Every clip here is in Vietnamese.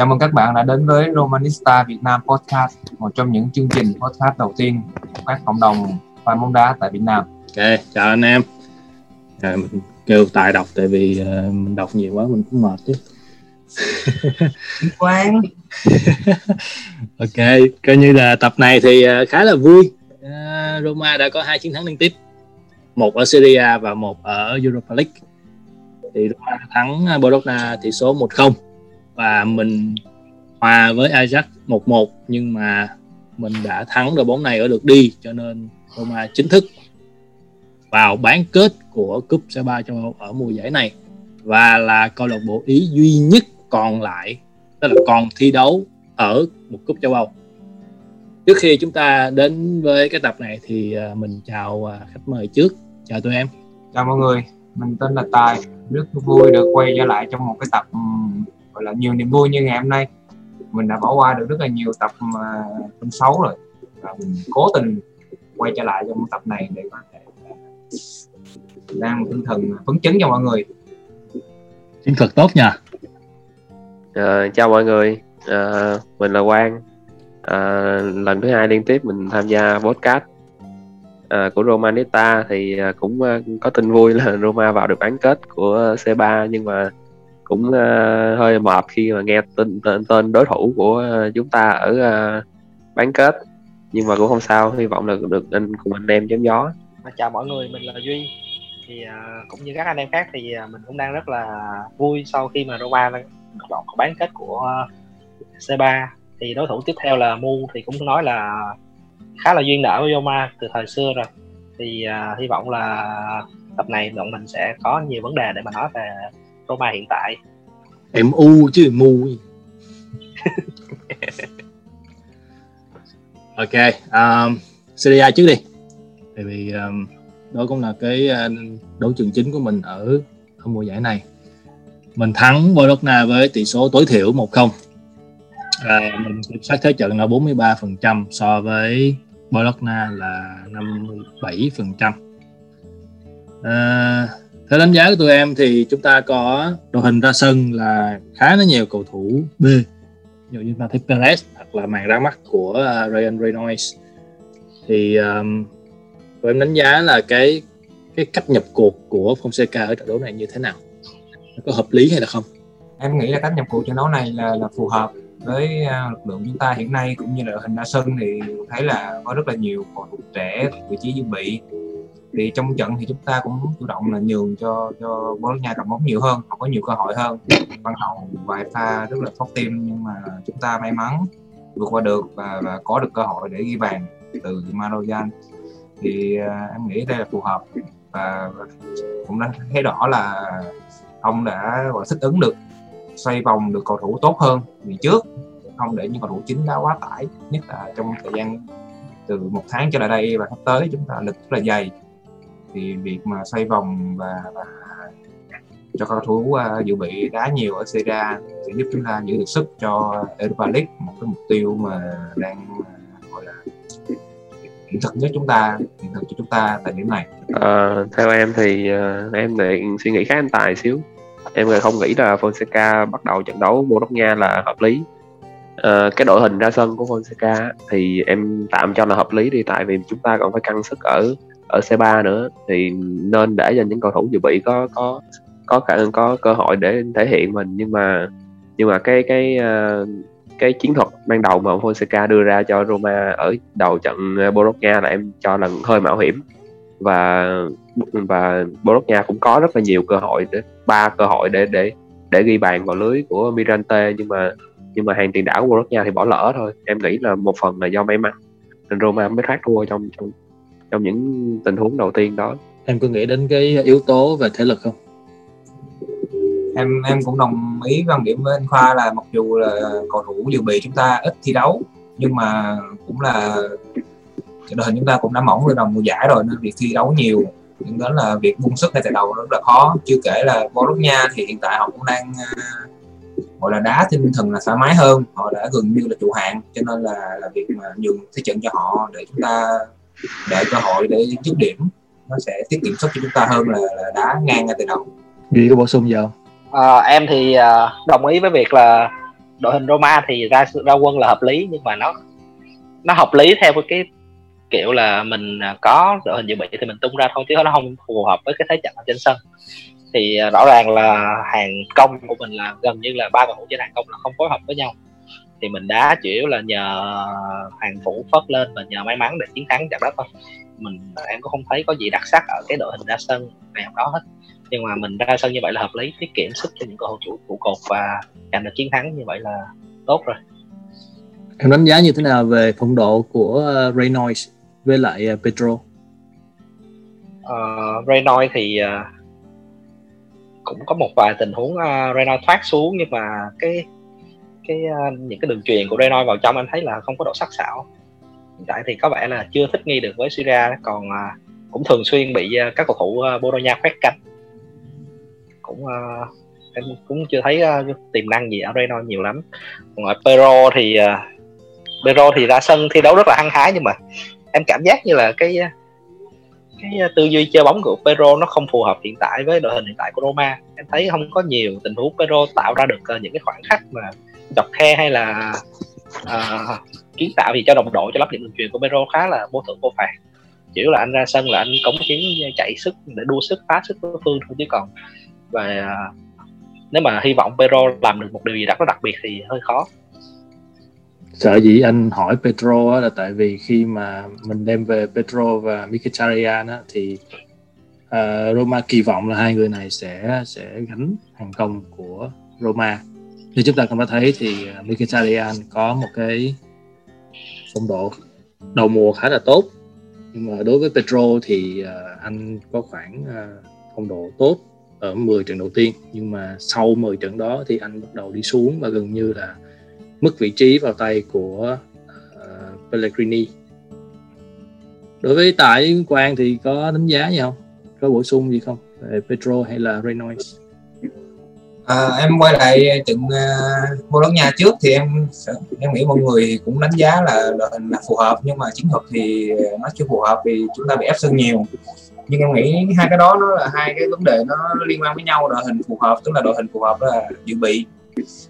Chào mừng các bạn đã đến với Romanista Việt Nam Podcast, một trong những chương trình podcast đầu tiên của các cộng đồng fan bóng đá tại Việt Nam. Ok, chào anh em. À, mình kêu tài đọc tại vì uh, mình đọc nhiều quá mình cũng mệt chứ. Quang. ok, coi như là tập này thì uh, khá là vui. Uh, Roma đã có hai chiến thắng liên tiếp, một ở Serie A và một ở Europa League. Thì Roma thắng Bologna tỷ số 1-0 và mình hòa với Ajax 1-1 nhưng mà mình đã thắng đội bóng này ở lượt đi cho nên Roma chính thức vào bán kết của cúp C3 châu Âu ở mùa giải này và là câu lạc bộ Ý duy nhất còn lại tức là còn thi đấu ở một cúp châu Âu. Trước khi chúng ta đến với cái tập này thì à, mình chào à, khách mời trước. Chào tụi em. Chào mọi người, mình tên là Tài. Rất vui được quay trở lại trong một cái tập gọi là nhiều niềm vui như ngày hôm nay. Mình đã bỏ qua được rất là nhiều tập mà tin xấu rồi. Và mình cố tình quay trở lại trong tập này để có thể đang tinh thần phấn chấn cho mọi người. Chiến thuật tốt nha. À, chào mọi người. À, mình là Quang. À, lần thứ hai liên tiếp mình tham gia podcast à, của Romanista thì cũng có tin vui là Roma vào được bán kết của C3 nhưng mà cũng uh, hơi mệt khi mà nghe tên tên, tên đối thủ của ờ, chúng ta ở uh, bán kết. Nhưng mà cũng không sao hy vọng là được anh cùng anh em chém gió. Chào mọi người mình là duy. Thì uh, cũng như các anh em khác thì uh, mình cũng đang rất là vui sau khi mà Roma được lọt bán kết của uh, C3 thì đối thủ tiếp theo là Mu thì cũng nói là khá là duyên nợ với Roma từ thời xưa rồi. Thì uh, hy vọng là tập này bọn mình sẽ có nhiều vấn đề để mà nói về Roma hiện tại. Em u chứ mu ok um, Serie A trước đi. Tại vì um, đó cũng là cái uh, đấu trường chính của mình ở, ở mùa giải này. Mình thắng Bologna với tỷ số tối thiểu 1-0 à, mình kiểm soát thế trận là 43% so với Bologna là 57% à, theo đánh giá của tụi em thì chúng ta có đội hình ra sân là khá là nhiều cầu thủ. B. Ví dụ như Matthew Perez hoặc là màn ra mắt của uh, Ryan Reynolds. Thì um, tụi em đánh giá là cái cái cách nhập cuộc của Fonseca ở trận đấu này như thế nào? Có hợp lý hay là không? Em nghĩ là cách nhập cuộc trận đấu này là là phù hợp với uh, lực lượng chúng ta hiện nay cũng như là đội hình ra sân thì thấy là có rất là nhiều cầu thủ trẻ vị trí dự bị thì trong trận thì chúng ta cũng chủ động là nhường cho cho Bologna cầm bóng nhiều hơn họ có nhiều cơ hội hơn. Ban đầu vài pha rất là thoát tim nhưng mà chúng ta may mắn vượt qua được và, và có được cơ hội để ghi bàn từ Marojan thì uh, em nghĩ đây là phù hợp. Và cũng đã thấy rõ là ông đã gọi thích ứng được xoay vòng được cầu thủ tốt hơn ngày trước. Không để những cầu thủ chính đã quá tải nhất là trong thời gian từ một tháng trở lại đây và sắp tới chúng ta lực rất là dày thì việc mà xoay vòng và, và cho cầu thủ uh, ờ, dự bị đá nhiều ở Serie A sẽ giúp chúng ta giữ được sức cho Europa League một cái mục tiêu mà đang uh, gọi là hiện thực nhất chúng ta hiện thực cho chúng ta tại điểm này. À, theo em thì uh, em lại suy nghĩ khá anh tài xíu. Em không nghĩ là Fonseca bắt đầu trận đấu Bologna là hợp lý. Uh, cái đội hình ra sân của Fonseca thì em tạm cho là hợp lý đi tại vì chúng ta còn phải căng sức ở ở C3 nữa, thì nên để cho những cầu thủ dự bị có có có khả năng có cơ hội để thể hiện mình. Nhưng mà nhưng mà cái cái ờ, cái chiến thuật ban đầu mà Fonseca đưa ra cho Roma ở đầu trận Bologna là em cho là hơi mạo hiểm. Và và Bologna cũng có rất là nhiều cơ hội để, ba cơ hội để để để ghi bàn vào lưới của Mirante. Nhưng mà nhưng mà hàng tiền đảo của Bologna thì bỏ lỡ thôi. Em nghĩ là một phần là do may mắn. Nên Roma mới thoát thua trong trong trong những tình huống đầu tiên đó. Em có nghĩ đến cái yếu tố về thể lực không? Em em cũng đồng ý quan điểm với anh Khoa là mặc dù là cầu thủ dự bị chúng ta ít thi đấu nhưng mà cũng là đội hình chúng ta cũng đã mỏng từ đầu mùa giải rồi nên việc thi đấu nhiều. Dẫn đến là việc buông sức ngay từ đầu rất là khó. Chưa kể là Bologna thì hiện tại họ cũng đang gọi là đá tinh thần là thoải mái hơn. Họ đã gần như là trụ hạng cho nên là là việc mà nhường thế trận cho họ để chúng ta để cơ hội để dứt điểm nó sẽ tiết kiệm sức cho chúng ta hơn là, là đá ngang ngay từ đầu. Duy có bổ sung gì không? À, em thì uh, đồng ý với việc là đội hình Roma thì ra ra quân là hợp lý nhưng mà nó nó hợp lý theo cái kiểu là mình có đội hình dự bị thì mình tung ra thôi chứ nó không phù hợp với cái thế trận ở trên sân. Thì à, rõ ràng là hàng công của mình là gần như là ba cầu thủ trên hàng công là không phối hợp với nhau thì mình đá chủ yếu là nhờ hàng thủ phất lên và nhờ may mắn để chiến thắng trận đó thôi. Mình em cũng không thấy có gì đặc sắc ở cái đội hình ra sân ngày hôm đó hết. Nhưng mà mình ra sân như vậy là hợp lý tiết kiệm sức cho những cầu thủ chủ trụ cột và giành được chiến thắng như vậy là tốt rồi. Em đánh giá như thế nào về phong độ của uh, Reynolds với lại uh, Pedro? Uh, Reynolds thì uh, cũng có một vài tình huống uh, Reynolds thoát xuống nhưng mà cái cái ờ, những cái đường truyền của Reynolds vào trong anh thấy là không có độ sắc sảo. Hiện tại thì có vẻ là chưa thích nghi được với Syria, còn ờ, cũng thường xuyên bị ờ, các cầu thủ Bologna Bồ Đào Nha cánh. Cũng em cũng chưa thấy tiềm năng gì ở Reynolds nhiều lắm. Còn ở Pero thì Pero thì ra sân thi đấu rất là hăng hái nhưng mà em cảm giác như là cái cái tư duy chơi bóng của Pero nó không phù hợp hiện tại với đội hình hiện tại của Roma. Em thấy không có nhiều tình huống Pero tạo ra được những cái khoảng khắc mà dọc khe hay là uh, kiến tạo thì cho đồng đội cho lắp điện đường truyền của Pero khá là vô thưởng vô phạt. Chỉ là anh ra sân là anh cống hiến chạy sức để đua sức phá sức đối phương thôi chứ còn và uh, nếu mà hy vọng Pedro làm được một điều gì đó đặc biệt thì hơi khó. Sợ gì anh hỏi Pedro là tại vì khi mà mình đem về Pedro và Mkhitaryan á, thì uh, Roma kỳ vọng là hai người này sẽ sẽ gánh hàng công của Roma như chúng ta cũng đã thấy thì à, Mkhitaryan có một cái phong độ đầu mùa khá là tốt. Nhưng mà đối với Pedro thì uh, anh có khoảng uh, phong độ tốt ở 10 trận đầu tiên. Nhưng mà sau 10 trận đó thì anh bắt đầu đi xuống và gần như là mất vị trí vào tay của uh, Pellegrini. Đối với tại Quang thì có đánh giá gì không? Có bổ sung gì không? Về Pedro hay là Reynolds? À, em quay lại ờ, trận uh, Bồ Đào Nha trước thì em em nghĩ mọi người cũng đánh giá là đội hình là phù hợp nhưng mà chiến thuật thì ờ, nó chưa phù hợp vì chúng ta bị ép sân nhiều. Nhưng em nghĩ hai cái đó nó là hai cái vấn đề nó liên quan với nhau đội hình phù hợp tức là đội hình phù hợp là dự bị.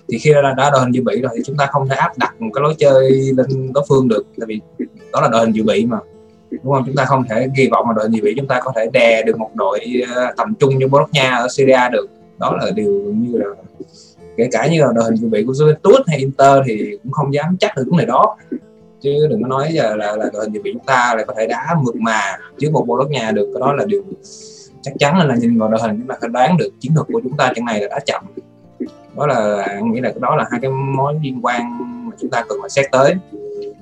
Thì khi đã, đã đội hình dự bị rồi thì chúng ta không thể áp đặt một cái lối chơi lên đối phương được tại vì đó là đội hình dự bị mà. Đúng không? Chúng ta không thể kỳ vọng mà đội hình dự bị chúng ta có thể đè được một đội tầm trung như Bologna ở Syria được đó là điều như là kể cả như là đội hình dự bị của Juventus hay Inter thì cũng không dám chắc được vấn đề đó. Chứ đừng có nói giờ là là đội hình dự bị chúng ta lại có thể đá mượt mà chứ một bowl đất nhà được. Cái đó là điều chắc chắn là nhìn vào đội hình chúng ta có đoán được chiến thuật của chúng ta trận này là đã chậm. Đó là nghĩ là cái đó là hai cái mối liên quan mà chúng ta cần phải xét tới.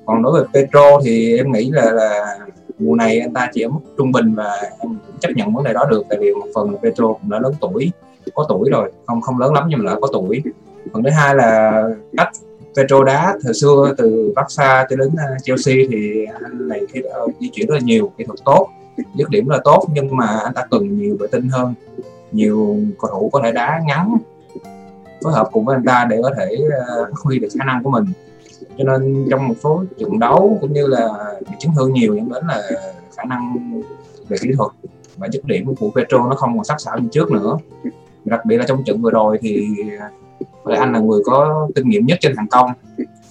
Còn đối với Petro thì em nghĩ là, là mùa này anh ta chỉ ở mức trung bình và em chấp nhận vấn đề đó được. Tại vì một phần là Petro cũng đã lớn tuổi có tuổi rồi, không không lớn lắm nhưng mà đã có tuổi. Phần thứ hai là cách Petro đá. Thời xưa từ Barca cho đến à, Chelsea thì anh này khi ờ, di chuyển rất là nhiều, kỹ thuật tốt, dứt điểm là tốt nhưng mà anh ta cần nhiều vệ tinh hơn, nhiều cầu thủ có thể đá ngắn, phối hợp cùng với anh ta để có thể à, phát huy được khả năng của mình. Cho nên trong một số trận đấu cũng như là bị chấn thương nhiều dẫn đến là khả năng về kỹ thuật và dứt điểm của Petro nó không còn sắc sảo như trước nữa đặc biệt là trong trận vừa rồi thì ờ, anh là người có kinh nghiệm nhất trên hàng công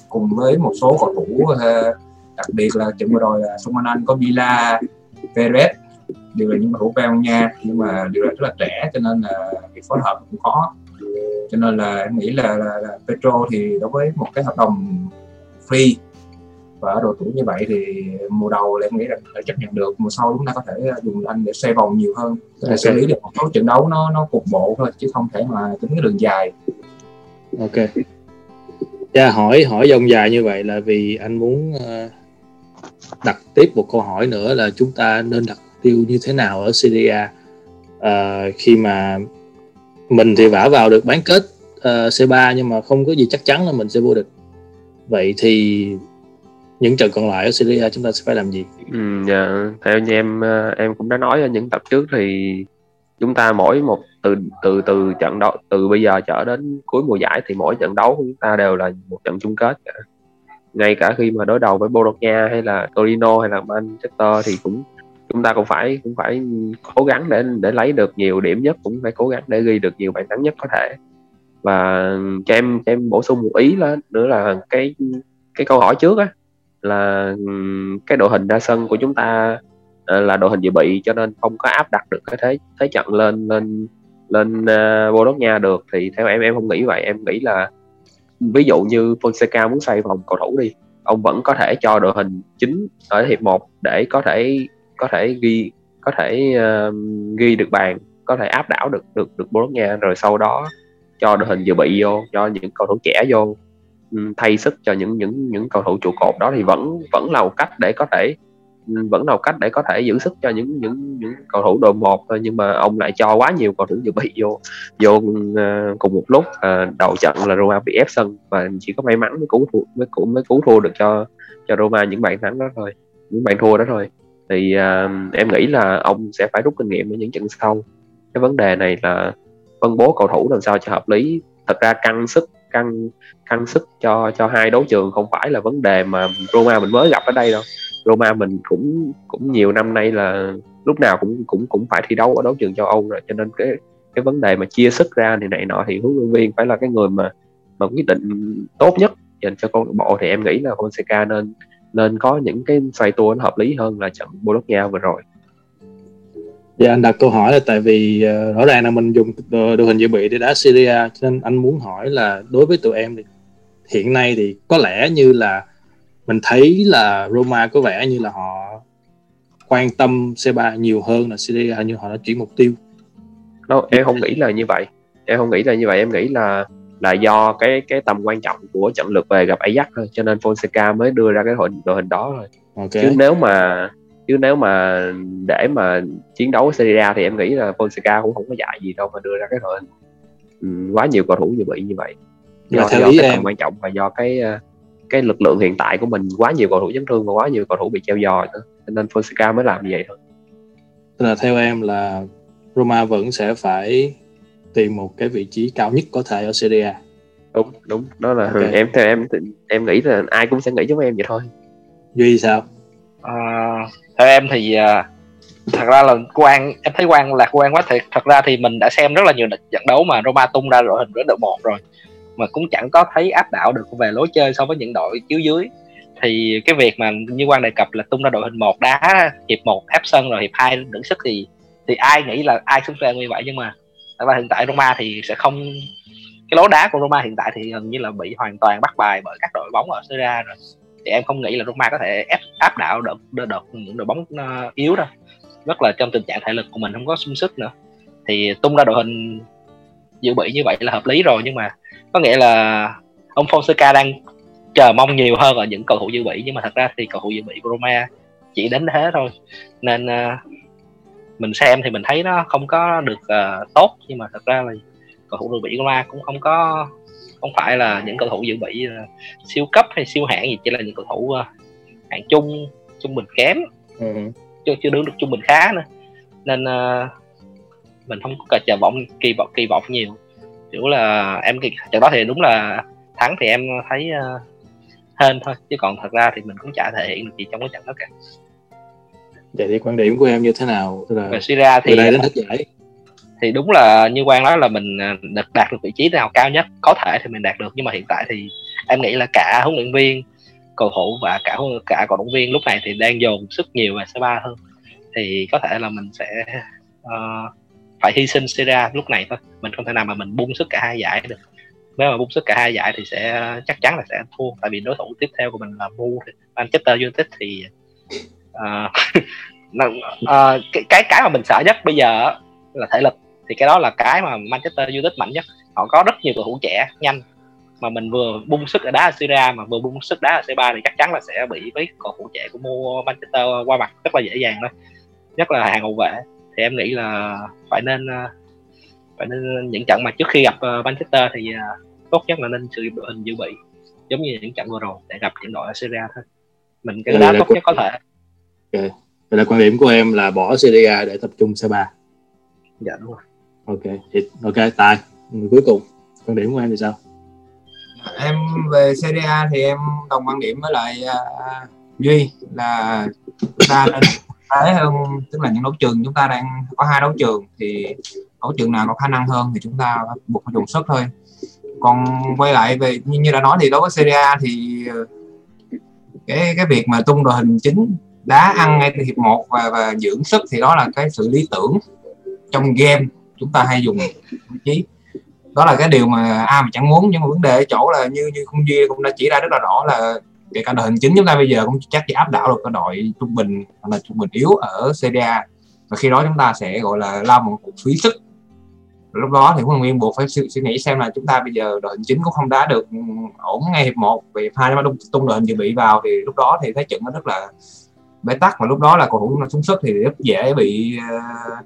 cùng với một số cầu thủ ờ, đặc biệt là trận vừa rồi là xung anh có Villa Perez đều là những cầu thủ Bèo nha nhưng mà đều là rất là trẻ cho nên là việc phối hợp cũng khó. Cho nên là em nghĩ là, là, là Petro thì đối với một cái hợp đồng free và ở độ tuổi như vậy thì mùa đầu là em nghĩ là phải chấp nhận được. Mùa sau chúng ta có thể dùng anh để xoay vòng nhiều hơn thể okay. xử lý được một số trận đấu nó nó cục bộ thôi chứ không thể mà tính cái đường dài. Ok. Yeah, hỏi hỏi dòng dài như vậy là vì anh muốn uh, đặt tiếp một câu hỏi nữa là chúng ta nên đặt tiêu như thế nào ở Syria uh, khi mà mình thì vả vào được bán kết uh, C3 nhưng mà không có gì chắc chắn là mình sẽ vô địch. Vậy thì những trận còn lại ở Syria chúng ta sẽ phải làm gì? Ừ, dạ. theo như em ờ, em cũng đã nói ở những tập trước thì chúng ta mỗi một từ từ từ trận đấu từ bây giờ trở đến cuối mùa giải thì mỗi trận đấu của chúng ta đều là một trận chung kết cả. ngay cả khi mà đối đầu với Bologna hay là Torino hay là Manchester thì cũng chúng ta cũng phải cũng phải cố gắng để để lấy được nhiều điểm nhất cũng phải cố gắng để ghi được nhiều bàn thắng nhất có thể và cho em cho em bổ sung một ý là nữa là cái cái câu hỏi trước á là cái đội hình ra sân của chúng ta ờ, là đội hình dự bị cho nên không có áp đặt được cái thế thế trận lên lên lên uh, Bologna được. Thì theo em em không nghĩ vậy. Em nghĩ là ví dụ như Fonseca muốn xoay vòng cầu thủ đi ông vẫn có thể cho đội hình chính ở hiệp 1 để có thể có thể ghi có thể uh, ghi được bàn có thể áp đảo được được được Bologna. Rồi sau đó cho đội hình dự bị vô cho những cầu thủ trẻ vô. Ừ, thay sức cho những những những cầu thủ trụ cột đó thì vẫn vẫn là một cách để có thể ừ, vẫn là một cách để có thể giữ sức cho những những những cầu thủ đội một thôi. Nhưng mà ông lại cho quá nhiều cầu thủ dự bị vô vô ừ, cùng một lúc. À, đầu trận là Roma bị ép sân và chỉ có may mắn mới cứu thua mới cứu mới cứu thua được cho cho Roma những bàn thắng đó thôi những bàn thua đó thôi. Thì à, em nghĩ là ông sẽ phải rút kinh nghiệm ở những trận sau. Cái vấn đề này là phân bố cầu thủ làm sao cho hợp lý. Thật ra căng sức căng căng sức cho cho hai đấu trường, không phải là vấn đề mà Roma mình mới gặp ở đây đâu Roma mình cũng cũng nhiều năm nay là lúc nào cũng cũng cũng phải thi đấu ở đấu trường châu Âu rồi, cho nên cái cái vấn đề mà chia sức ra thì này nọ thì huấn luyện viên phải là cái người mà mà quyết định tốt nhất dành cho câu lạc bộ thì em nghĩ là Fonseca nên nên có những cái xoay tua nó hợp lý hơn là trận Bologna vừa rồi. Dạ anh đặt câu hỏi là tại vì uh, rõ ràng là mình dùng đội hình dự bị để đá Syria cho nên anh muốn hỏi là đối với tụi em thì hiện nay thì có lẽ như là mình thấy là Roma có vẻ như là họ quan tâm C3 nhiều hơn là Syria như họ đã chuyển mục tiêu. Đâu, em không nghĩ là như vậy. Em không nghĩ là như vậy, em nghĩ là là do cái cái tầm quan trọng của trận lượt về gặp Ajax thôi, cho nên Fonseca mới đưa ra cái đội, đội hình đó thôi. Okay. Chứ nếu mà chứ nếu mà để mà chiến đấu Serie A thì em nghĩ là Fonseca cũng không có dạy gì đâu mà đưa ra cái đội hình ừ, quá nhiều cầu thủ như vậy như vậy. Do, theo do ý cái tầm quan trọng và do cái ờ, cái lực lượng hiện tại của mình quá nhiều cầu thủ chấn thương và quá nhiều cầu thủ bị treo giò nữa cho nên Fonseca mới làm như vậy thôi. Tức là theo em là Roma vẫn sẽ phải tìm một cái vị trí cao nhất có thể ở Serie A. Đúng đúng đó là okay. em theo em em nghĩ là ai cũng sẽ nghĩ giống em vậy thôi. Duy sao à, theo em thì à, thật ra là quan em thấy quan lạc quan quá thiệt. Thật ra thì mình đã xem rất là nhiều trận đấu mà Roma tung ra đội hình rất đội một rồi mà cũng chẳng có thấy áp đảo được về lối chơi so với những đội chiếu dưới. Thì cái việc mà như quan đề cập là tung ra đội hình một đá hiệp một ép sân rồi hiệp hai đứng sức thì thì ai nghĩ là ai xứng ra như vậy? Nhưng mà thật ra hiện tại Roma thì sẽ không cái lối đá của Roma hiện tại thì gần như là bị hoàn toàn bắt bài bởi các đội bóng ở Serie rồi thì em không nghĩ là Roma có thể ép áp đảo được được những đội bóng ờ, yếu đâu. Rất là trong tình trạng thể lực của mình không có sung sức nữa. Thì tung ra đội hình dự bị như vậy là hợp lý rồi nhưng mà có nghĩa là ông Fonseca đang chờ mong nhiều hơn ở những cầu thủ dự bị. Nhưng mà thật ra thì cầu thủ dự bị của Roma chỉ đến thế thôi. Nên uh, mình xem thì mình thấy nó không có được uh, tốt. Nhưng mà thật ra là cầu thủ dự bị của Roma cũng không có không phải là những cầu thủ dự bị uh, siêu cấp hay siêu hạng gì chỉ là những cầu thủ uh, hạng trung trung bình kém. Ừ. chưa chưa đứng được trung bình khá nữa. Nên uh, mình không có chờ vọng kỳ vọng kỳ vọng nhiều. Kiểu là em trận đó thì đúng là thắng thì em thấy uh, hên thôi. Chứ còn thật ra thì mình cũng chả thể hiện được gì trong cái trận đó cả. Vậy thì quan điểm của em như thế nào? Là về Syria thì đây đến hết giải thì đúng là như quan nói là mình à, đạt, đạt được vị trí nào cao nhất có thể thì mình đạt được nhưng mà hiện tại thì em nghĩ là cả huấn luyện viên cầu thủ và cả cả cổ động viên lúc này thì đang dồn sức nhiều về C3 hơn. Thì có thể là mình sẽ uh, phải hy sinh Syria lúc này thôi. Mình không thể nào mà mình bung sức cả hai giải được. Nếu mà bung sức cả hai giải thì sẽ chắc chắn là sẽ thua tại vì đối thủ tiếp theo của mình là Mu Manchester United thì uh, uh, cái, cái cái mà mình sợ nhất bây giờ là thể lực thì cái đó là cái mà Manchester United mạnh nhất. Họ có rất nhiều cầu thủ trẻ nhanh. Mà mình vừa bung sức ở đá ở Syria mà vừa bung sức đá ở C3 thì chắc chắn là sẽ bị với cầu thủ trẻ của mua Manchester qua mặt rất là dễ dàng thôi nhất là hàng hậu vệ. Thì em nghĩ là phải nên ờ, phải nên những trận mà trước khi gặp ờ, Manchester thì ờ, tốt nhất là nên đội hình dự bị giống như những trận vừa rồi để gặp những đội ở Syria thôi. Mình cái đá tốt nhất có thể. Okay. Vậy là quan điểm của em là bỏ Syria để tập trung C3 dạ đúng rồi ok thì ok tài. Người cuối cùng quan điểm của em thì sao? Em về Serie A thì em đồng quan điểm với lại uh, duy là ta nên tế hơn tức là những đấu trường chúng ta đang có hai đấu trường thì đấu trường nào có khả năng hơn thì chúng ta buộc phải dùng sức thôi. Còn quay lại về như, như đã nói thì đối với Serie A thì ờ, cái cái việc mà tung đội hình chính đá ăn ngay từ hiệp 1 và và dưỡng sức thì đó là cái sự lý tưởng trong game chúng ta hay dùng chí trí. Đó là cái điều mà ai mà chẳng muốn nhưng mà vấn đề ở chỗ là như như không duy cũng đã chỉ ra rất là rõ là kể cả đội hình chính chúng ta bây giờ cũng chắc chỉ áp đảo được cái đội trung bình hoặc là trung bình yếu ở CDA và khi đó chúng ta sẽ gọi là lao một cuộc phí sức. Lúc đó thì huấn luyện viên buộc phải suy, suy nghĩ xem là chúng ta bây giờ đội hình chính cũng không đá được ừ, ổn ngay hiệp một vì hai nó tung đội hình dự bị vào thì lúc đó thì thấy trận nó rất là bế tắc. Và lúc đó là cầu thủ nó xuống sức thì rất dễ bị uh,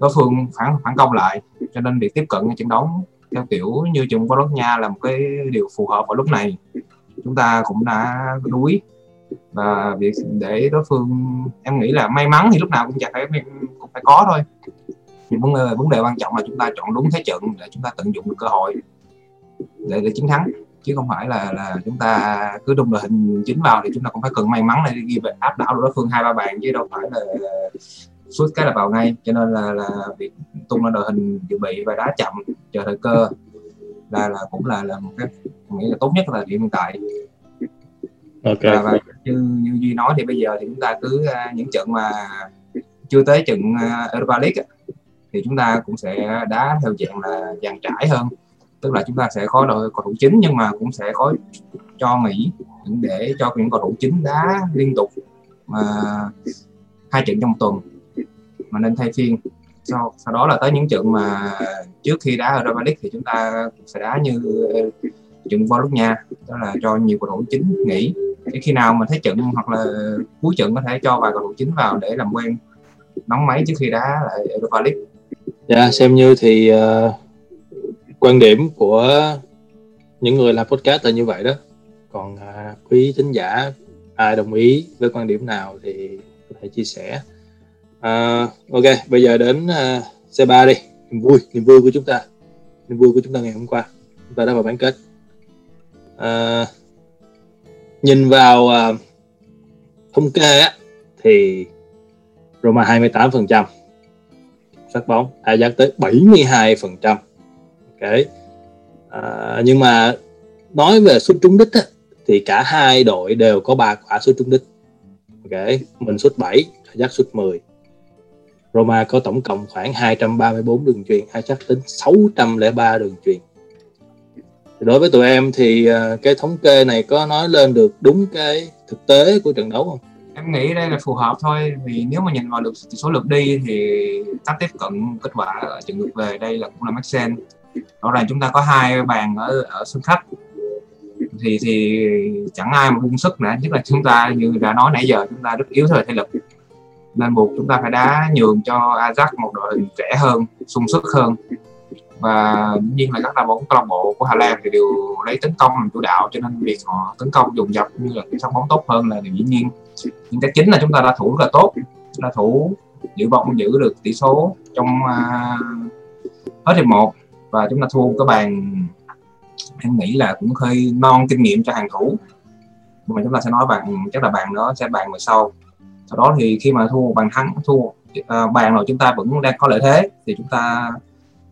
đối phương phản phản công lại, cho nên việc tiếp cận trận đấu theo kiểu như trận Bologna là một cái điều phù hợp vào lúc này. Chúng ta cũng đã đuối và việc để đối phương, em nghĩ là may mắn thì lúc nào cũng chẳng phải, cũng phải có thôi. Nhưng vấn đề vấn đề quan trọng là chúng ta chọn đúng thế trận để chúng ta tận dụng được cơ hội để để chiến thắng. Chứ không phải là là chúng ta cứ đung đội hình chính vào thì chúng ta cũng phải cần may mắn để ghi về áp đảo đối phương hai, ba bàn chứ đâu phải là suốt cái là vào ngay cho nên là là việc tung ra đội hình dự bị và đá chậm chờ thời cơ là là cũng là là một cái nghĩ là tốt nhất là hiện tại. Ok. Và, và như như duy nói thì bây giờ thì chúng ta cứ uh, những trận mà chưa tới trận uh, Europa League thì chúng ta cũng sẽ đá theo dạng là dàn trải hơn. Tức là chúng ta sẽ có đội cầu thủ chính nhưng mà cũng sẽ có cho nghỉ để cho những cầu thủ chính đá liên tục mà hai trận trong tuần mà nên thay phiên sau sau đó là tới những trận mà trước khi đá ở Europa League thì chúng ta sẽ đá như uh, trận Bologna đó là cho nhiều cầu thủ chính nghỉ để khi nào mà thấy trận hoặc là cuối trận có thể cho vài cầu thủ chính vào để làm quen nóng máy trước khi đá lại Europa League. Dạ yeah, xem như thì uh, quan điểm của những người làm podcast là như vậy đó. Còn uh, quý thính giả ai đồng ý với quan điểm nào thì có thể chia sẻ à, ok, bây giờ đến uh, C3 đi. Niềm vui, niềm vui của chúng ta. Niềm vui của chúng ta ngày hôm qua. Chúng ta đã vào bán kết. à, nhìn vào uh, thống kê á thì Roma 28% phát bóng Ajax tới 72% ok à, nhưng mà nói về sút trúng đích á, thì cả hai đội đều có ba quả sút trúng đích ok mình sút 7 Ajax sút 10 Roma có tổng cộng khoảng 234 đường truyền Ajax tính 603 đường truyền đối với tụi em thì ờ, cái thống kê này có nói lên được đúng cái thực tế của trận đấu không? Em nghĩ đây là phù hợp thôi, vì nếu mà nhìn vào được số lượt đi thì cách tiếp cận kết quả ở trận lượt về, đây là cũng là Maxen rõ ràng chúng ta có hai bàn ở ở sân khách. Thì thì chẳng ai mà buông sức nữa, nhất là chúng ta, như đã nói nãy giờ, chúng ta rất yếu về thể lực nên buộc chúng ta phải đá nhường cho Ajax một đội hình trẻ hơn sung sức hơn. Và dĩ nhiên là các đội bóng câu lạc bộ của Hà Lan thì đều lấy tấn công làm chủ đạo cho nên việc họ tấn công dùng dập như là kiểm soát bóng tốt hơn là điều dĩ nhiên. Nhưng cái chính là chúng ta đã thủ rất là tốt đã thủ giữ bóng giữ được tỷ số trong uh, hết hiệp một và chúng ta thua cái bàn em nghĩ là cũng hơi non kinh nghiệm cho hàng thủ. Nhưng mà chúng ta sẽ nói bàn chắc là bàn đó sẽ bàn về sau sau đó thì khi mà thua bàn thắng thua uh, bàn rồi chúng ta vẫn đang có lợi thế thì chúng ta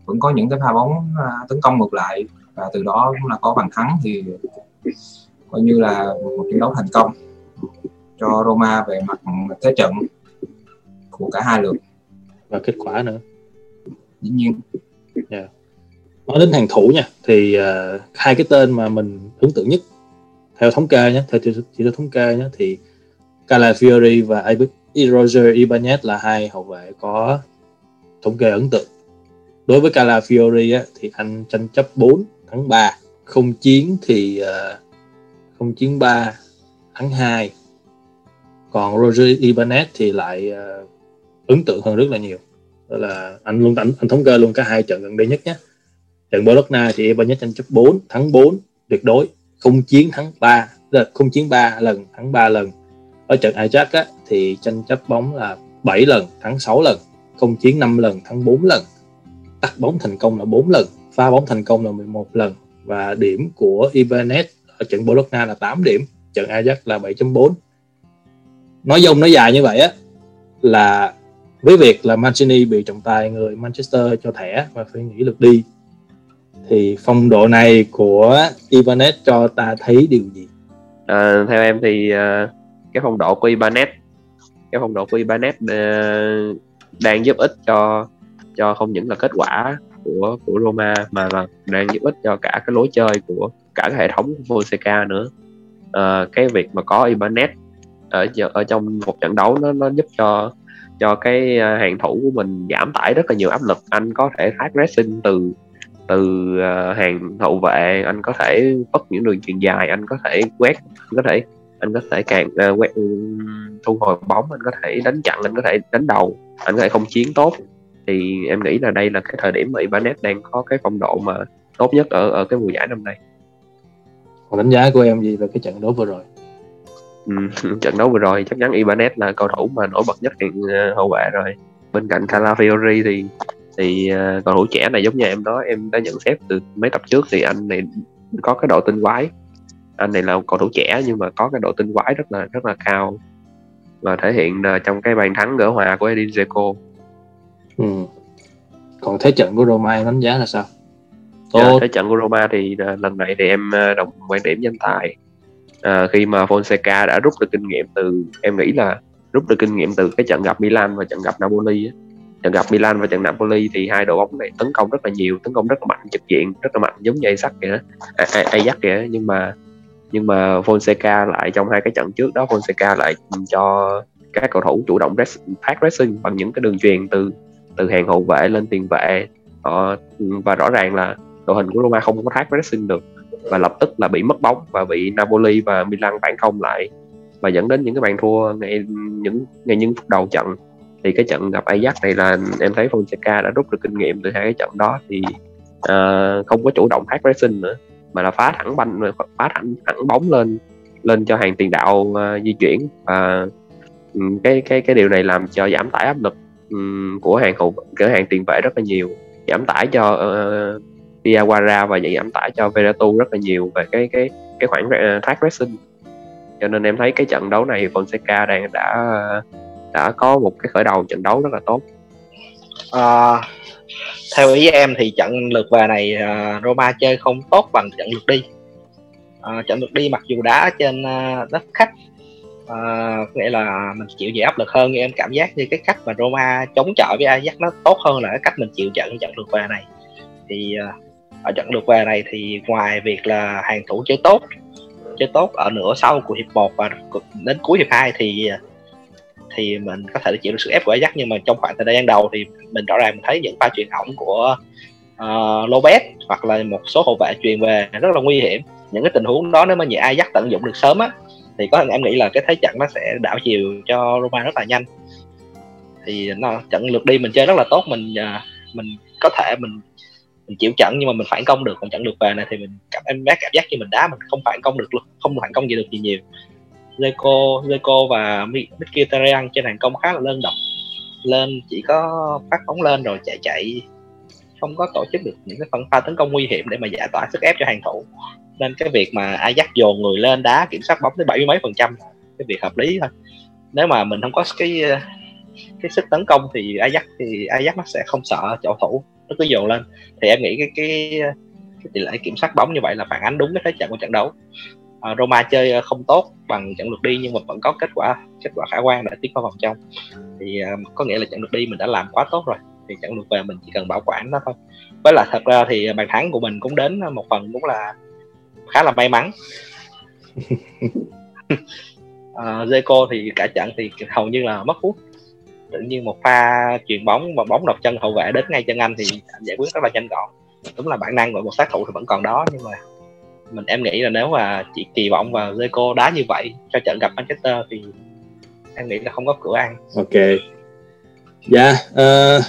vẫn có những cái pha bóng uh, tấn công ngược lại và từ đó cũng là có bàn thắng thì coi như là một trận đấu thành công cho Roma về mặt thế trận của cả hai lượt và kết quả nữa dĩ nhiên yeah. Dạ. nói đến hàng thủ nha thì uh, hai cái tên mà mình ấn tượng nhất theo thống kê nhé theo chỉ, chỉ thống kê nhé thì Calafiori và Roger Ibanez là hai hậu vệ có thống kê ấn tượng. Đối với Calafiori á, thì anh tranh chấp 4 thắng 3 không chiến thì uh, không chiến 3 thắng 2 còn Roger Ibanez thì lại uh, ấn tượng hơn rất là nhiều. Đó là anh luôn anh, anh thống kê luôn cả hai trận gần đây nhất nhé. Trận Bologna thì Ibanez tranh chấp 4 thắng 4 tuyệt đối. Không chiến thắng 3 ờ, không chiến 3 lần thắng 3 lần ở trận Ajax á, thì tranh chấp bóng là 7 lần thắng 6 lần công chiến 5 lần thắng 4 lần. Tắt bóng thành công là 4 lần pha bóng thành công là 11 lần. Và điểm của Ibanez ở trận Bologna là 8 điểm trận Ajax là 7.4 nói dông nói dài như vậy á là với việc là Mancini bị trọng tài người Manchester cho thẻ và phải nghỉ lượt đi thì phong độ này của Ibanez cho ta thấy điều gì? À, theo em thì uh, cái phong độ của Ibanez. Cái phong độ của Ibanez uh, đang giúp ích cho cho không những là kết quả của của Roma mà là đang giúp ích cho cả cái lối chơi của cả cái hệ thống của Fonseca nữa. À, cái việc mà có Ibanez ở ở trong một trận đấu nó nó giúp cho cho cái ờ, hàng thủ của mình giảm tải rất là nhiều áp lực. Anh có thể thoát pressing từ từ hàng hậu vệ anh có thể bất những đường chuyền dài anh có thể quét anh có thể anh có thể càng uh, quét um, thu hồi bóng anh có thể đánh chặn anh có thể đánh đầu anh có thể không chiến tốt thì em nghĩ là đây là cái thời điểm mà Ibanez đang có cái phong độ mà tốt nhất ở ở cái mùa giải năm nay. Còn đánh giá của em gì về cái trận đấu vừa rồi? Ừ, trận đấu vừa rồi chắc chắn Ibanez là cầu thủ mà nổi bật nhất hiện uh, hậu vệ rồi. Bên cạnh Calafiori thì thì uh, cầu thủ trẻ này giống như em nói em đã nhận xét từ mấy tập trước thì anh này có cái độ tinh quái anh này là cầu thủ trẻ nhưng mà có cái độ tinh quái rất là rất là cao. Và thể hiện uh, trong cái bàn thắng gỡ hòa của Edin Dzeko. Ừ. còn thế trận của Roma em đánh giá là sao? Dạ, thế trận của Roma thì uh, lần này thì em uh, đồng quan điểm với anh Tài. Uh, khi mà Fonseca đã rút được kinh nghiệm từ em nghĩ là rút được kinh nghiệm từ cái trận gặp Milan và trận gặp Napoli á. trận gặp Milan và trận Napoli thì hai đội bóng này tấn công rất là nhiều tấn công rất là mạnh trực diện rất là mạnh giống như Ajax kìa Ajax kìa nhưng mà nhưng mà Fonseca lại trong hai cái trận trước đó Fonseca lại cho các cầu thủ chủ động press, phát pressing bằng những cái đường truyền từ từ hàng hậu vệ lên tiền vệ. Họ và rõ ràng là đội hình của Roma không có thoát pressing được và lập tức là bị mất bóng và bị Napoli và Milan phản công lại. Và dẫn đến những cái bàn thua ngay những ngay những phút đầu trận. Thì cái trận gặp Ajax này là em thấy Fonseca đã rút được kinh nghiệm từ hai cái trận đó thì uh, không có chủ động phát pressing nữa mà là phá thẳng banh phá thẳng thẳng bóng lên lên cho hàng tiền đạo uh, di chuyển. Và um, cái cái cái điều này làm cho giảm tải áp lực um, của hàng hậu cửa hàng tiền vệ rất là nhiều. Giảm tải cho ờ, uh, Diawara và giảm tải cho Veratu rất là nhiều về cái cái cái khoảng ờ, thoát pressing cho nên em thấy cái trận đấu này Fonseca đang đã đã có một cái khởi đầu trận đấu rất là tốt. À, theo ý em thì trận lượt về này uh, Roma chơi không tốt bằng trận lượt đi. Uh, trận lượt đi mặc dù đá trên uh, đất khách uh, nghĩa là mình chịu nhiều áp lực hơn nhưng em cảm giác như cái cách mà Roma chống chọi với Ajax nó tốt hơn là cái cách mình chịu trận trận lượt về này. Thì uh, ở trận lượt về này thì ngoài việc là hàng thủ chơi tốt chơi tốt ở nửa sau của hiệp 1 và đến cuối hiệp 2 thì thì mình có thể chịu được sức ép của Ajax nhưng mà trong khoảng thời gian đầu thì mình rõ ràng mình thấy những pha truyền hỏng của uh, Lopez hoặc là một số hậu vệ truyền về rất là nguy hiểm. Những cái tình huống đó nếu mà nhà Ajax tận dụng được sớm á thì có em nghĩ là cái thế trận nó sẽ đảo chiều cho Roma rất là nhanh. Thì nó trận lượt đi mình chơi rất là tốt mình uh, mình có thể mình mình chịu trận nhưng mà mình phản công được còn trận lượt về này thì mình cảm em bé cảm giác như mình đá mình không phản công được không phản công gì được gì nhiều. Zeko Zeko và Mkhitaryan trên hàng công khá là đơn độc. Lên chỉ có phát bóng lên rồi chạy chạy. Không có tổ chức được những cái phần pha tấn công nguy hiểm để mà giải tỏa sức ép cho hàng thủ. Nên cái việc mà Ajax dồn người lên đá kiểm soát bóng tới bảy mươi mấy phần trăm cái việc hợp lý thôi. Nếu mà mình không có cái cái sức tấn công thì Ajax thì Ajax nó sẽ không sợ chỗ thủ. Nó cứ dồn lên. Thì em nghĩ cái cái, cái tỷ lệ kiểm soát bóng như vậy là phản ánh đúng cái thế trận của trận đấu uh, Roma chơi không tốt bằng trận lượt đi nhưng mà vẫn có kết quả kết quả khả quan để tiến vào vòng trong. Thì uh, có nghĩa là trận lượt đi mình đã làm quá tốt rồi thì trận lượt về mình chỉ cần bảo quản nó thôi. Với là thật ra thì bàn thắng của mình cũng đến một phần cũng là khá là may mắn. Uh, Zeko thì cả trận thì hầu như là mất phút. Tự nhiên một pha chuyền bóng và bóng đập chân hậu vệ đến ngay chân anh thì giải quyết rất là nhanh gọn. Đúng là bản năng của một sát thủ thì vẫn còn đó nhưng mà mình em nghĩ là nếu mà chỉ kỳ vọng vào Zeko đá như vậy cho trận gặp Manchester thì em nghĩ là không có cửa ăn. Ok. Dạ uh,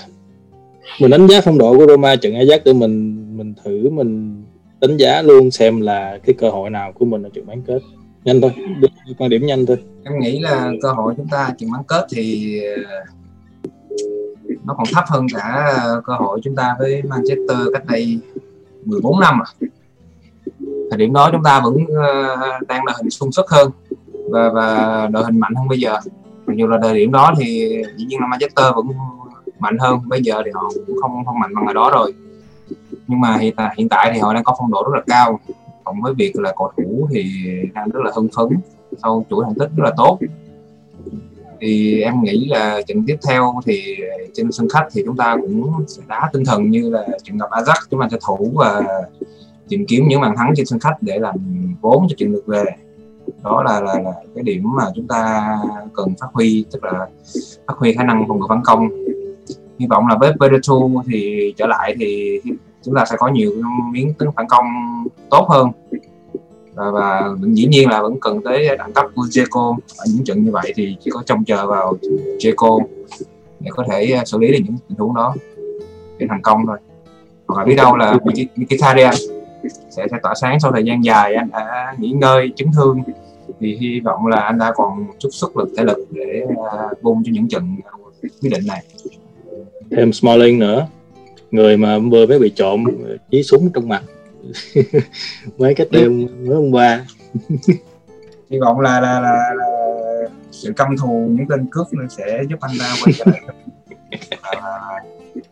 mình đánh giá phong độ của Roma trận Ajax để mình mình thử mình đánh giá luôn xem là cái cơ hội nào của mình ở trận bán kết. Nhanh thôi quan điểm nhanh thôi. Em nghĩ là cơ hội chúng ta trận bán kết thì nó còn thấp hơn cả cơ hội chúng ta với Manchester cách đây 14 năm à thời điểm đó chúng ta vẫn uh, đang là hình sung sức hơn và và đội hình mạnh hơn bây giờ. Mặc dù là thời điểm đó thì dĩ nhiên là Manchester vẫn mạnh hơn bây giờ thì họ cũng không không mạnh bằng ngày đó rồi. Nhưng mà hiện tại hiện tại thì họ đang có phong độ rất là cao cộng với việc là cầu thủ thì đang rất là hưng phấn sau chuỗi thành tích rất là tốt. Thì em nghĩ là trận tiếp theo thì trên sân khách thì chúng ta cũng sẽ đá tinh thần như là trận gặp Ajax chúng ta sẽ thủ và tìm kiếm những bàn thắng trên sân khách để làm vốn cho trận lượt về. Đó là, là là cái điểm mà chúng ta cần phát huy tức là phát huy khả năng phòng ngự phản công. Hy vọng là với Pedro thì trở lại thì chúng ta sẽ có nhiều miếng tính phản công tốt hơn. Và, và dĩ nhiên là vẫn cần tới đẳng cấp của Jeco ở những trận như vậy thì chỉ có trông chờ vào Jeco để có thể à, xử lý được những tình huống đó để thành công thôi. Hoặc là biết đâu là Mkhitaryan sẽ sẽ tỏa sáng sau thời gian dài. Anh đã nghỉ ngơi chấn thương. Thì hy vọng là anh ta còn chút sức lực thể lực để uh, bung cho những trận quyết định này. Thêm Smalling nữa. Người mà vừa mới bị trộm chí súng trong mặt. Mấy cái đêm mới hôm qua. Hy vọng là là, là, là sự căm thù những tên cướp sẽ giúp anh ta quay trở lại.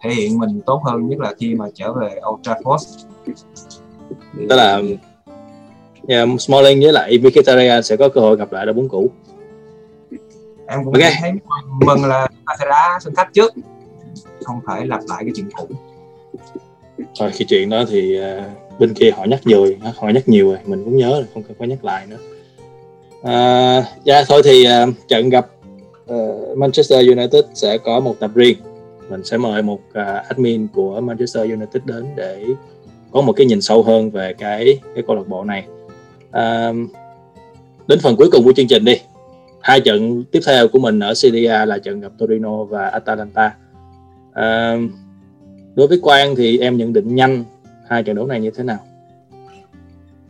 Thể hiện mình tốt hơn nhất là khi mà trở về Old Trafford tức là yeah, Smalling với lại Mkhitaryan sẽ có cơ hội gặp lại đội bóng cũ. Em cũng okay. thấy mừng là ta sẽ đá sân khách trước không phải lặp lại cái chuyện cũ. Thôi khi chuyện đó thì uh, bên kia họ nhắc nhiều họ nhắc nhiều rồi mình cũng nhớ rồi không cần phải nhắc lại nữa. À, dạ thôi thì uh, trận gặp uh, Manchester United sẽ có một tập riêng. Mình sẽ mời một uh, admin của Manchester United đến để có một cái nhìn sâu hơn về cái cái câu lạc bộ này. À, đến phần cuối cùng của chương trình đi. Hai trận tiếp theo của mình ở Serie là trận gặp Torino và Atalanta. À, đối với Quang thì em nhận định nhanh hai trận đấu này như thế nào?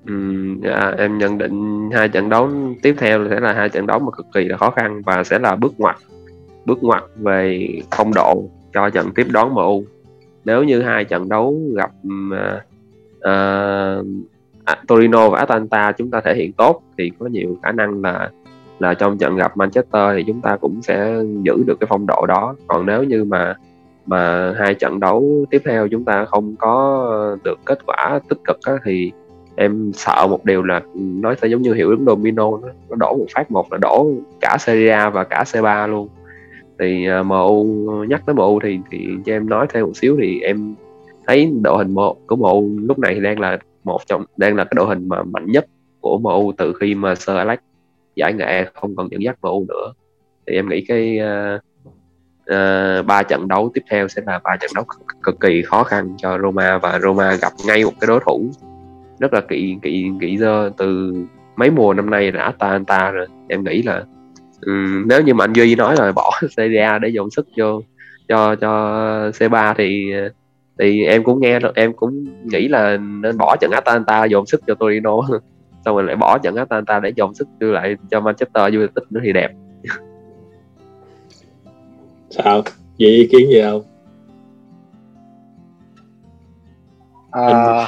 Ừ, dạ, em nhận định hai trận đấu tiếp theo sẽ là hai trận đấu mà cực kỳ là khó khăn và sẽ là bước ngoặt bước ngoặt về phong độ cho trận tiếp đón MU nếu như hai trận đấu gặp uh, uh, Torino và Atalanta chúng ta thể hiện tốt thì có nhiều khả năng là là trong trận gặp Manchester thì chúng ta cũng sẽ giữ được cái phong độ đó. Còn nếu như mà mà hai trận đấu tiếp theo chúng ta không có được kết quả tích cực á, thì em sợ một điều là ừ, nó sẽ giống như hiệu ứng domino nó, nó đổ một phát một là đổ cả Serie A và cả C3 luôn. Thì ờ, uh, MU nhắc tới MU thì thì cho em nói thêm một xíu thì em thấy đội hình một của MU lúc này thì đang là một trong đang là cái đội hình mà mạnh nhất của MU từ khi mà Sir Alex giải nghệ không còn dẫn dắt MU nữa. Thì em nghĩ cái uh, uh, ba trận đấu tiếp theo sẽ là ba trận đấu cực, cực kỳ khó khăn cho Roma và Roma gặp ngay một cái đối thủ rất là kỳ kỳ kỳ dơ từ mấy mùa năm nay là ta rồi. Em nghĩ là um, nếu như mà anh Duy nói là bỏ Serie A để dồn sức cho cho cho C3 thì thì em cũng nghe em cũng nghĩ là nên bỏ trận Atalanta dồn sức cho Torino. Xong rồi lại bỏ trận Atalanta để dồn sức đưa lại cho Manchester United nữa thì đẹp. Sao? Gì ý kiến gì không? À,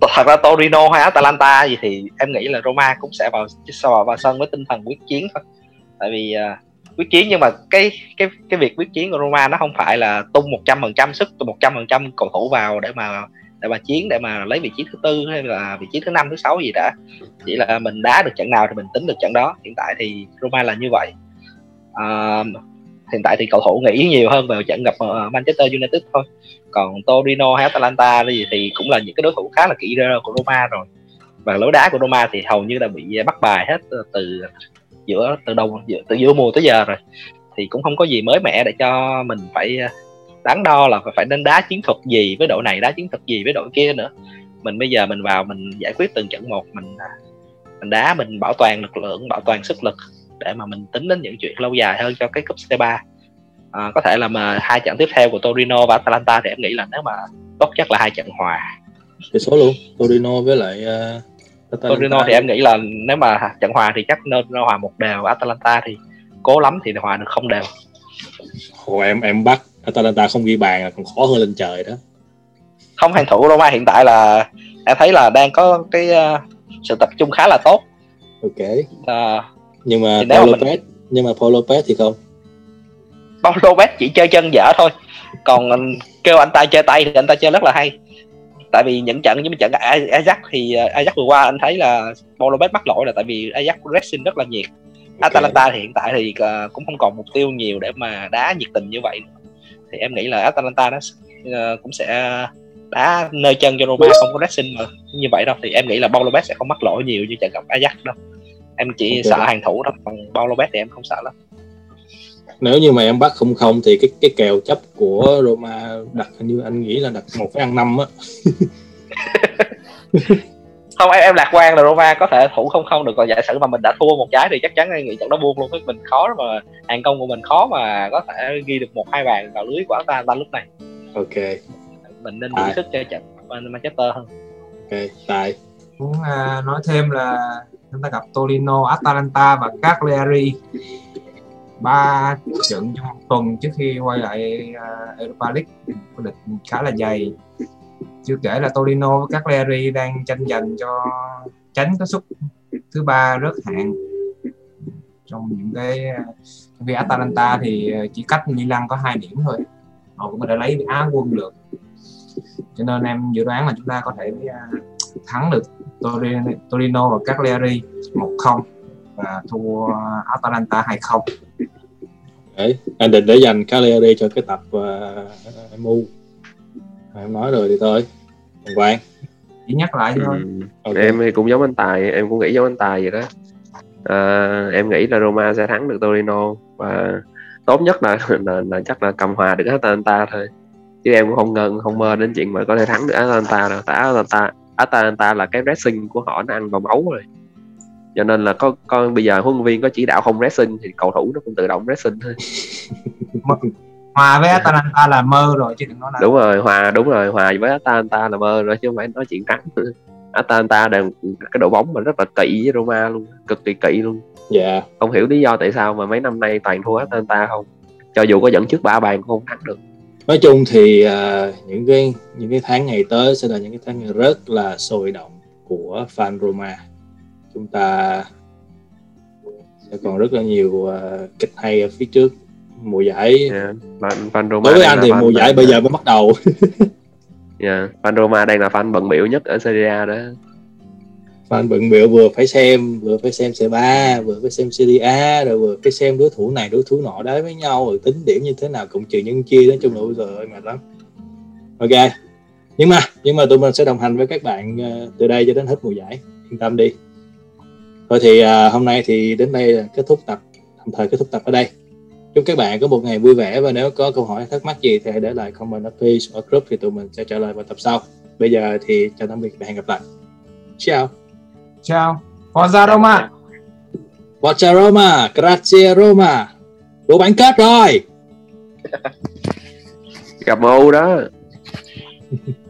thật ra Torino hay Atalanta gì thì em nghĩ là Roma cũng sẽ vào vào, vào sân với tinh thần quyết chiến thôi. Tại vì uh, quyết chiến nhưng mà cái cái cái việc quyết chiến của Roma nó không phải là tung một trăm phần trăm sức một trăm phần trăm cầu thủ vào để mà để mà chiến để mà lấy vị trí thứ tư hay là vị trí thứ năm thứ sáu gì đã. Chỉ là mình đá được trận nào thì mình tính được trận đó. Hiện tại thì Roma là như vậy. À, hiện tại thì cầu thủ nghĩ nhiều hơn về trận gặp ờ, Manchester United thôi. Còn Torino hay Atalanta gì thì cũng là những cái đối thủ khá là kỹ của Roma rồi. Và lối đá của Roma thì hầu như là bị bắt bài hết từ giữa từ đầu từ giữa mùa tới giờ rồi. Thì cũng không có gì mới mẻ để cho mình phải à, đắn đo là phải nên đá chiến thuật gì với đội này đá chiến thuật gì với đội kia nữa. Mình bây giờ mình vào mình giải quyết từng trận một mình à, mình đá mình bảo toàn lực lượng bảo toàn sức lực để mà mình tính đến những chuyện lâu dài hơn cho cái cúp C3 à, có thể là mà hai trận tiếp theo của Torino và Atalanta thì em nghĩ là nếu mà tốt chắc là hai trận hòa. Tỷ số luôn Torino với lại uh, Torino thì em nghĩ là nếu mà trận hòa thì chắc nên hòa một đều. Atalanta thì cố lắm thì hòa được không đều. Ồ, em em bắt Atalanta không ghi bàn là còn khó hơn lên trời đó. Không hàng thủ Roma hiện tại là em thấy là đang có cái uh, sự tập trung khá là tốt. Ok. Uh, nhưng mà Paul Lopez mình... nhưng mà Paul Lopez thì không? Paulo Bet chỉ chơi chân dở thôi. Còn kêu anh ta chơi tay thì anh ta chơi rất là hay tại vì những trận như trận Ajax thì ờ, Ajax vừa qua anh thấy là Paulo Bet mắc lỗi là tại vì Ajax pressing rất là nhiệt. Okay. Atalanta thì hiện tại thì uh, cũng không còn mục tiêu nhiều để mà đá nhiệt tình như vậy thì em nghĩ là Atalanta nó uh, cũng sẽ đá nơi chân cho Roma không có pressing mà như vậy đâu. Thì em nghĩ là Paulo Bet sẽ không mắc lỗi nhiều như trận gặp Ajax đâu. Em chỉ okay. sợ hàng thủ thôi còn Paulo Bet thì em không sợ lắm nếu như mà em bắt không không thì cái cái kèo chấp của Roma đặt hình như anh nghĩ là đặt một cái ăn năm á. Không em em lạc quan là Roma có thể thủ không không được còn giả sử mà mình đã thua một trái thì chắc chắn em nghĩ trận đó buông luôn. Với mình khó mà hàng công của mình khó mà có thể ghi được một hai bàn vào lưới của Atalanta lúc này. Ok. Mình nên giữ sức cho trận Manchester hơn. Ok tại. Muốn uh, nói thêm là chúng ta gặp Torino, Atalanta và Cagliari ba trận trong một tuần trước khi quay lại uh, Europa League. Lịch khá là dày. Chưa kể là Torino với Cagliari đang tranh giành cho tránh cái suất thứ ba rớt hạng. Trong những cái vì Atalanta thì à, chỉ cách Milan có hai điểm thôi. Họ cũng có thể lấy á quân được. Cho nên em dự đoán là chúng ta có thể à, thắng được Torino, Torino và Cagliari 1-0 và thua Atalanta 2-0 Đấy, anh định để dành Cagliari cho cái tập uh, mu em nói rồi thì thôi Hồng Quang. Chỉ nhắc lại thôi. Ừ. okay. em thì cũng giống anh Tài em cũng nghĩ giống anh Tài vậy đó. À, em nghĩ là Roma sẽ thắng được Torino và tốt nhất là là, là chắc là cầm hòa được Atalanta thôi. Chứ em cũng không ngờ không mơ đến chuyện mà có thể thắng được Atalanta đâu. Tại Atalanta Atalanta là cái pressing của họ nó ăn vào máu rồi cho nên là có con bây giờ huấn luyện viên có chỉ đạo không pressing thì cầu thủ nó cũng tự động pressing thôi. Hòa với Atalanta là mơ rồi chứ đừng nói là đúng rồi hòa đúng rồi hòa với Atalanta là mơ rồi chứ không phải nói chuyện thắng Atalanta đang cái đội bóng mà rất là kỵ với Roma luôn cực kỳ kỵ luôn. Dạ. Yeah. không hiểu lý do tại sao mà mấy năm nay toàn thua Atalanta không. Cho dù có dẫn trước ba bàn cũng không thắng được. Nói chung thì uh, những cái những cái tháng ngày tới sẽ là những cái tháng ngày rất là sôi động của fan Roma chúng ta sẽ còn rất là nhiều uh, kịch hay ở phía trước. Mùa giải. Yeah. fan Roma đối với anh thì mùa giải bây giờ mới bắt đầu. Yeah. fan Roma đang là fan bận biểu nhất ở Serie A đó. Fan bận biểu vừa phải xem vừa phải xem C3 vừa phải xem Serie A rồi vừa phải xem đối thủ này đối thủ nọ đá với nhau rồi tính điểm như thế nào cộng trừ nhân chia nói chung là giời ơi mệt lắm. Ok nhưng mà nhưng mà tụi mình sẽ đồng hành với các bạn uh, từ đây cho đến hết mùa giải. Yên tâm đi thôi thì uh, hôm nay thì đến đây là kết thúc tập tạm thời kết thúc tập ở đây. Chúc các bạn có một ngày vui vẻ và nếu có câu hỏi thắc mắc gì thì hãy để lại comment ở page ở group thì tụi mình sẽ trả lời vào tập sau. Bây giờ thì chào tạm biệt và hẹn gặp lại. Ciao ciao Forza Roma. Forza Roma. Grazie Roma. Vô bán kết rồi. Gặp MU đó